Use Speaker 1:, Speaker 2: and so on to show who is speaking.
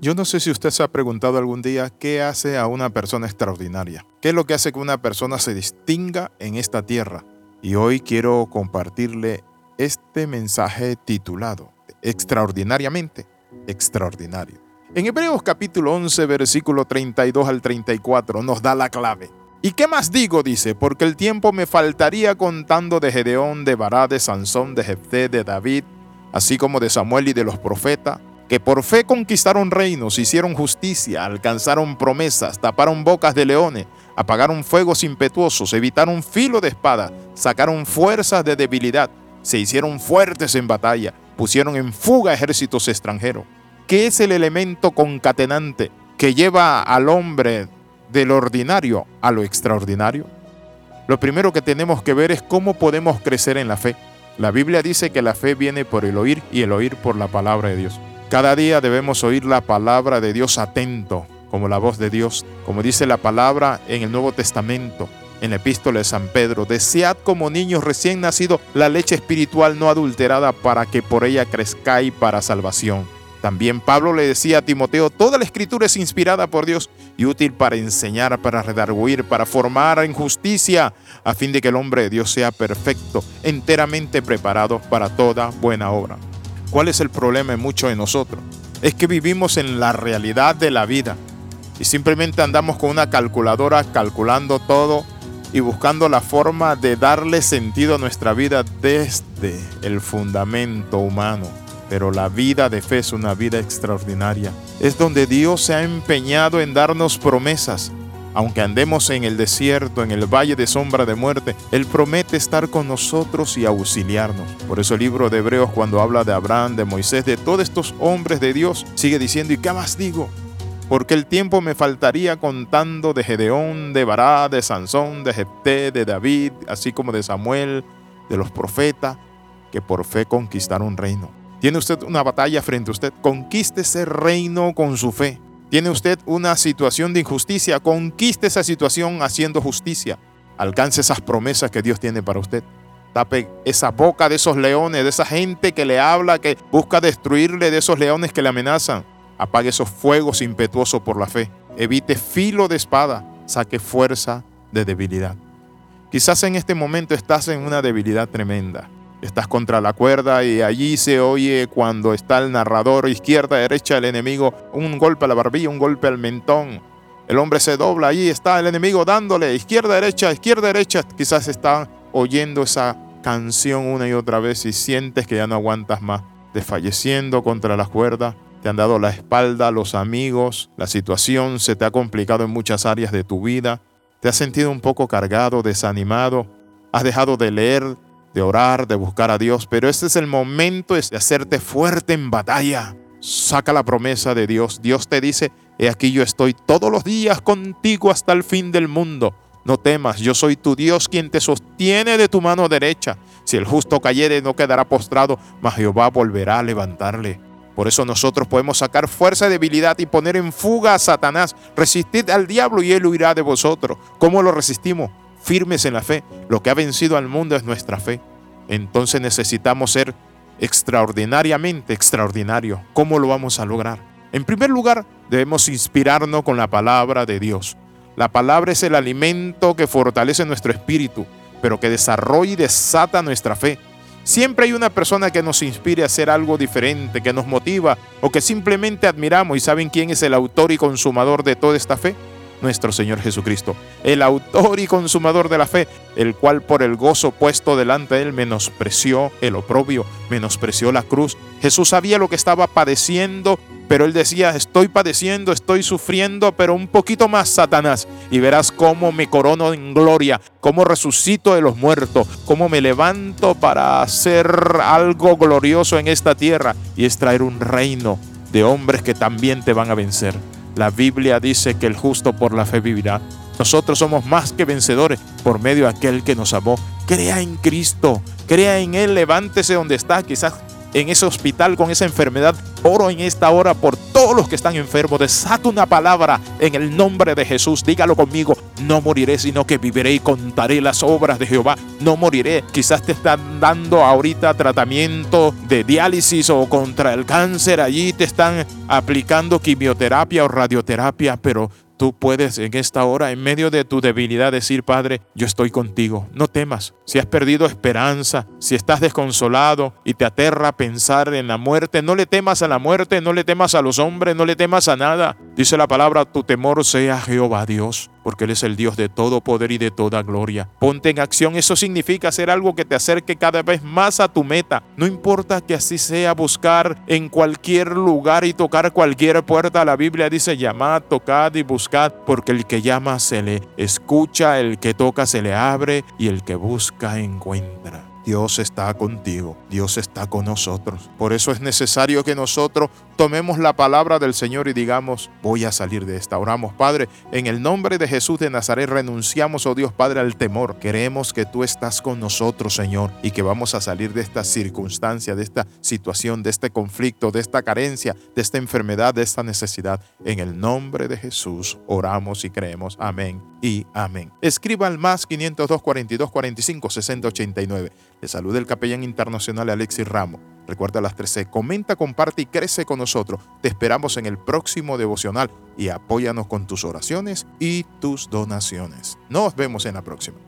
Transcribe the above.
Speaker 1: Yo no sé si usted se ha preguntado algún día qué hace a una persona extraordinaria. ¿Qué es lo que hace que una persona se distinga en esta tierra? Y hoy quiero compartirle este mensaje titulado Extraordinariamente extraordinario. En Hebreos capítulo 11, versículo 32 al 34 nos da la clave. ¿Y qué más digo? Dice, porque el tiempo me faltaría contando de Gedeón, de Bará, de Sansón, de Jefté, de David, así como de Samuel y de los profetas, que por fe conquistaron reinos, hicieron justicia, alcanzaron promesas, taparon bocas de leones, apagaron fuegos impetuosos, evitaron filo de espada, sacaron fuerzas de debilidad, se hicieron fuertes en batalla, pusieron en fuga ejércitos extranjeros. ¿Qué es el elemento concatenante que lleva al hombre del ordinario a lo extraordinario? Lo primero que tenemos que ver es cómo podemos crecer en la fe. La Biblia dice que la fe viene por el oír y el oír por la palabra de Dios. Cada día debemos oír la palabra de Dios atento, como la voz de Dios, como dice la palabra en el Nuevo Testamento, en la epístola de San Pedro. Desead como niños recién nacidos la leche espiritual no adulterada para que por ella crezcáis para salvación. También Pablo le decía a Timoteo, toda la escritura es inspirada por Dios y útil para enseñar, para redarguir, para formar en justicia, a fin de que el hombre de Dios sea perfecto, enteramente preparado para toda buena obra. ¿Cuál es el problema en muchos de nosotros? Es que vivimos en la realidad de la vida y simplemente andamos con una calculadora calculando todo y buscando la forma de darle sentido a nuestra vida desde el fundamento humano. Pero la vida de fe es una vida extraordinaria. Es donde Dios se ha empeñado en darnos promesas, aunque andemos en el desierto, en el valle de sombra de muerte, Él promete estar con nosotros y auxiliarnos. Por eso el libro de Hebreos cuando habla de Abraham, de Moisés, de todos estos hombres de Dios, sigue diciendo, ¿y qué más digo? Porque el tiempo me faltaría contando de Gedeón, de Bará, de Sansón, de Jepté, de David, así como de Samuel, de los profetas, que por fe conquistaron reino. Tiene usted una batalla frente a usted, conquiste ese reino con su fe. Tiene usted una situación de injusticia, conquiste esa situación haciendo justicia. Alcance esas promesas que Dios tiene para usted. Tape esa boca de esos leones, de esa gente que le habla, que busca destruirle, de esos leones que le amenazan. Apague esos fuegos impetuosos por la fe. Evite filo de espada. Saque fuerza de debilidad. Quizás en este momento estás en una debilidad tremenda estás contra la cuerda y allí se oye cuando está el narrador izquierda, derecha, el enemigo, un golpe a la barbilla, un golpe al mentón. El hombre se dobla, allí está el enemigo dándole izquierda, derecha, izquierda, derecha. Quizás está oyendo esa canción una y otra vez y sientes que ya no aguantas más, desfalleciendo contra la cuerda. Te han dado la espalda los amigos, la situación se te ha complicado en muchas áreas de tu vida, te has sentido un poco cargado, desanimado, has dejado de leer de orar, de buscar a Dios, pero este es el momento de hacerte fuerte en batalla. Saca la promesa de Dios. Dios te dice, he aquí yo estoy todos los días contigo hasta el fin del mundo. No temas, yo soy tu Dios quien te sostiene de tu mano derecha. Si el justo cayere no quedará postrado, mas Jehová volverá a levantarle. Por eso nosotros podemos sacar fuerza y debilidad y poner en fuga a Satanás. Resistid al diablo y él huirá de vosotros. ¿Cómo lo resistimos? Firmes en la fe. Lo que ha vencido al mundo es nuestra fe. Entonces necesitamos ser extraordinariamente extraordinarios. ¿Cómo lo vamos a lograr? En primer lugar, debemos inspirarnos con la palabra de Dios. La palabra es el alimento que fortalece nuestro espíritu, pero que desarrolla y desata nuestra fe. Siempre hay una persona que nos inspire a hacer algo diferente, que nos motiva o que simplemente admiramos y saben quién es el autor y consumador de toda esta fe nuestro Señor Jesucristo, el autor y consumador de la fe, el cual por el gozo puesto delante de él menospreció el oprobio, menospreció la cruz. Jesús sabía lo que estaba padeciendo, pero él decía, estoy padeciendo, estoy sufriendo, pero un poquito más, Satanás, y verás cómo me corono en gloria, cómo resucito de los muertos, cómo me levanto para hacer algo glorioso en esta tierra y extraer un reino de hombres que también te van a vencer. La Biblia dice que el justo por la fe vivirá. Nosotros somos más que vencedores por medio de aquel que nos amó. Crea en Cristo, crea en Él, levántese donde está. Quizás en ese hospital con esa enfermedad. Oro en esta hora por todos los que están enfermos. Desato una palabra en el nombre de Jesús. Dígalo conmigo. No moriré, sino que viviré y contaré las obras de Jehová. No moriré. Quizás te están dando ahorita tratamiento de diálisis o contra el cáncer. Allí te están aplicando quimioterapia o radioterapia, pero Tú puedes en esta hora, en medio de tu debilidad, decir, Padre, yo estoy contigo. No temas. Si has perdido esperanza, si estás desconsolado y te aterra pensar en la muerte, no le temas a la muerte, no le temas a los hombres, no le temas a nada. Dice la palabra, tu temor sea Jehová Dios porque Él es el Dios de todo poder y de toda gloria. Ponte en acción, eso significa hacer algo que te acerque cada vez más a tu meta. No importa que así sea buscar en cualquier lugar y tocar cualquier puerta. La Biblia dice, llamad, tocad y buscad, porque el que llama se le escucha, el que toca se le abre y el que busca encuentra. Dios está contigo, Dios está con nosotros. Por eso es necesario que nosotros tomemos la palabra del Señor y digamos, voy a salir de esta. Oramos, Padre, en el nombre de Jesús de Nazaret renunciamos, oh Dios Padre, al temor. Queremos que tú estás con nosotros, Señor, y que vamos a salir de esta circunstancia, de esta situación, de este conflicto, de esta carencia, de esta enfermedad, de esta necesidad. En el nombre de Jesús oramos y creemos. Amén y amén. Escriba al más 502 42 45 60 89. Le saluda el capellán internacional Alexis Ramos. Recuerda las 13. Comenta, comparte y crece con nosotros. Te esperamos en el próximo devocional y apóyanos con tus oraciones y tus donaciones. Nos vemos en la próxima.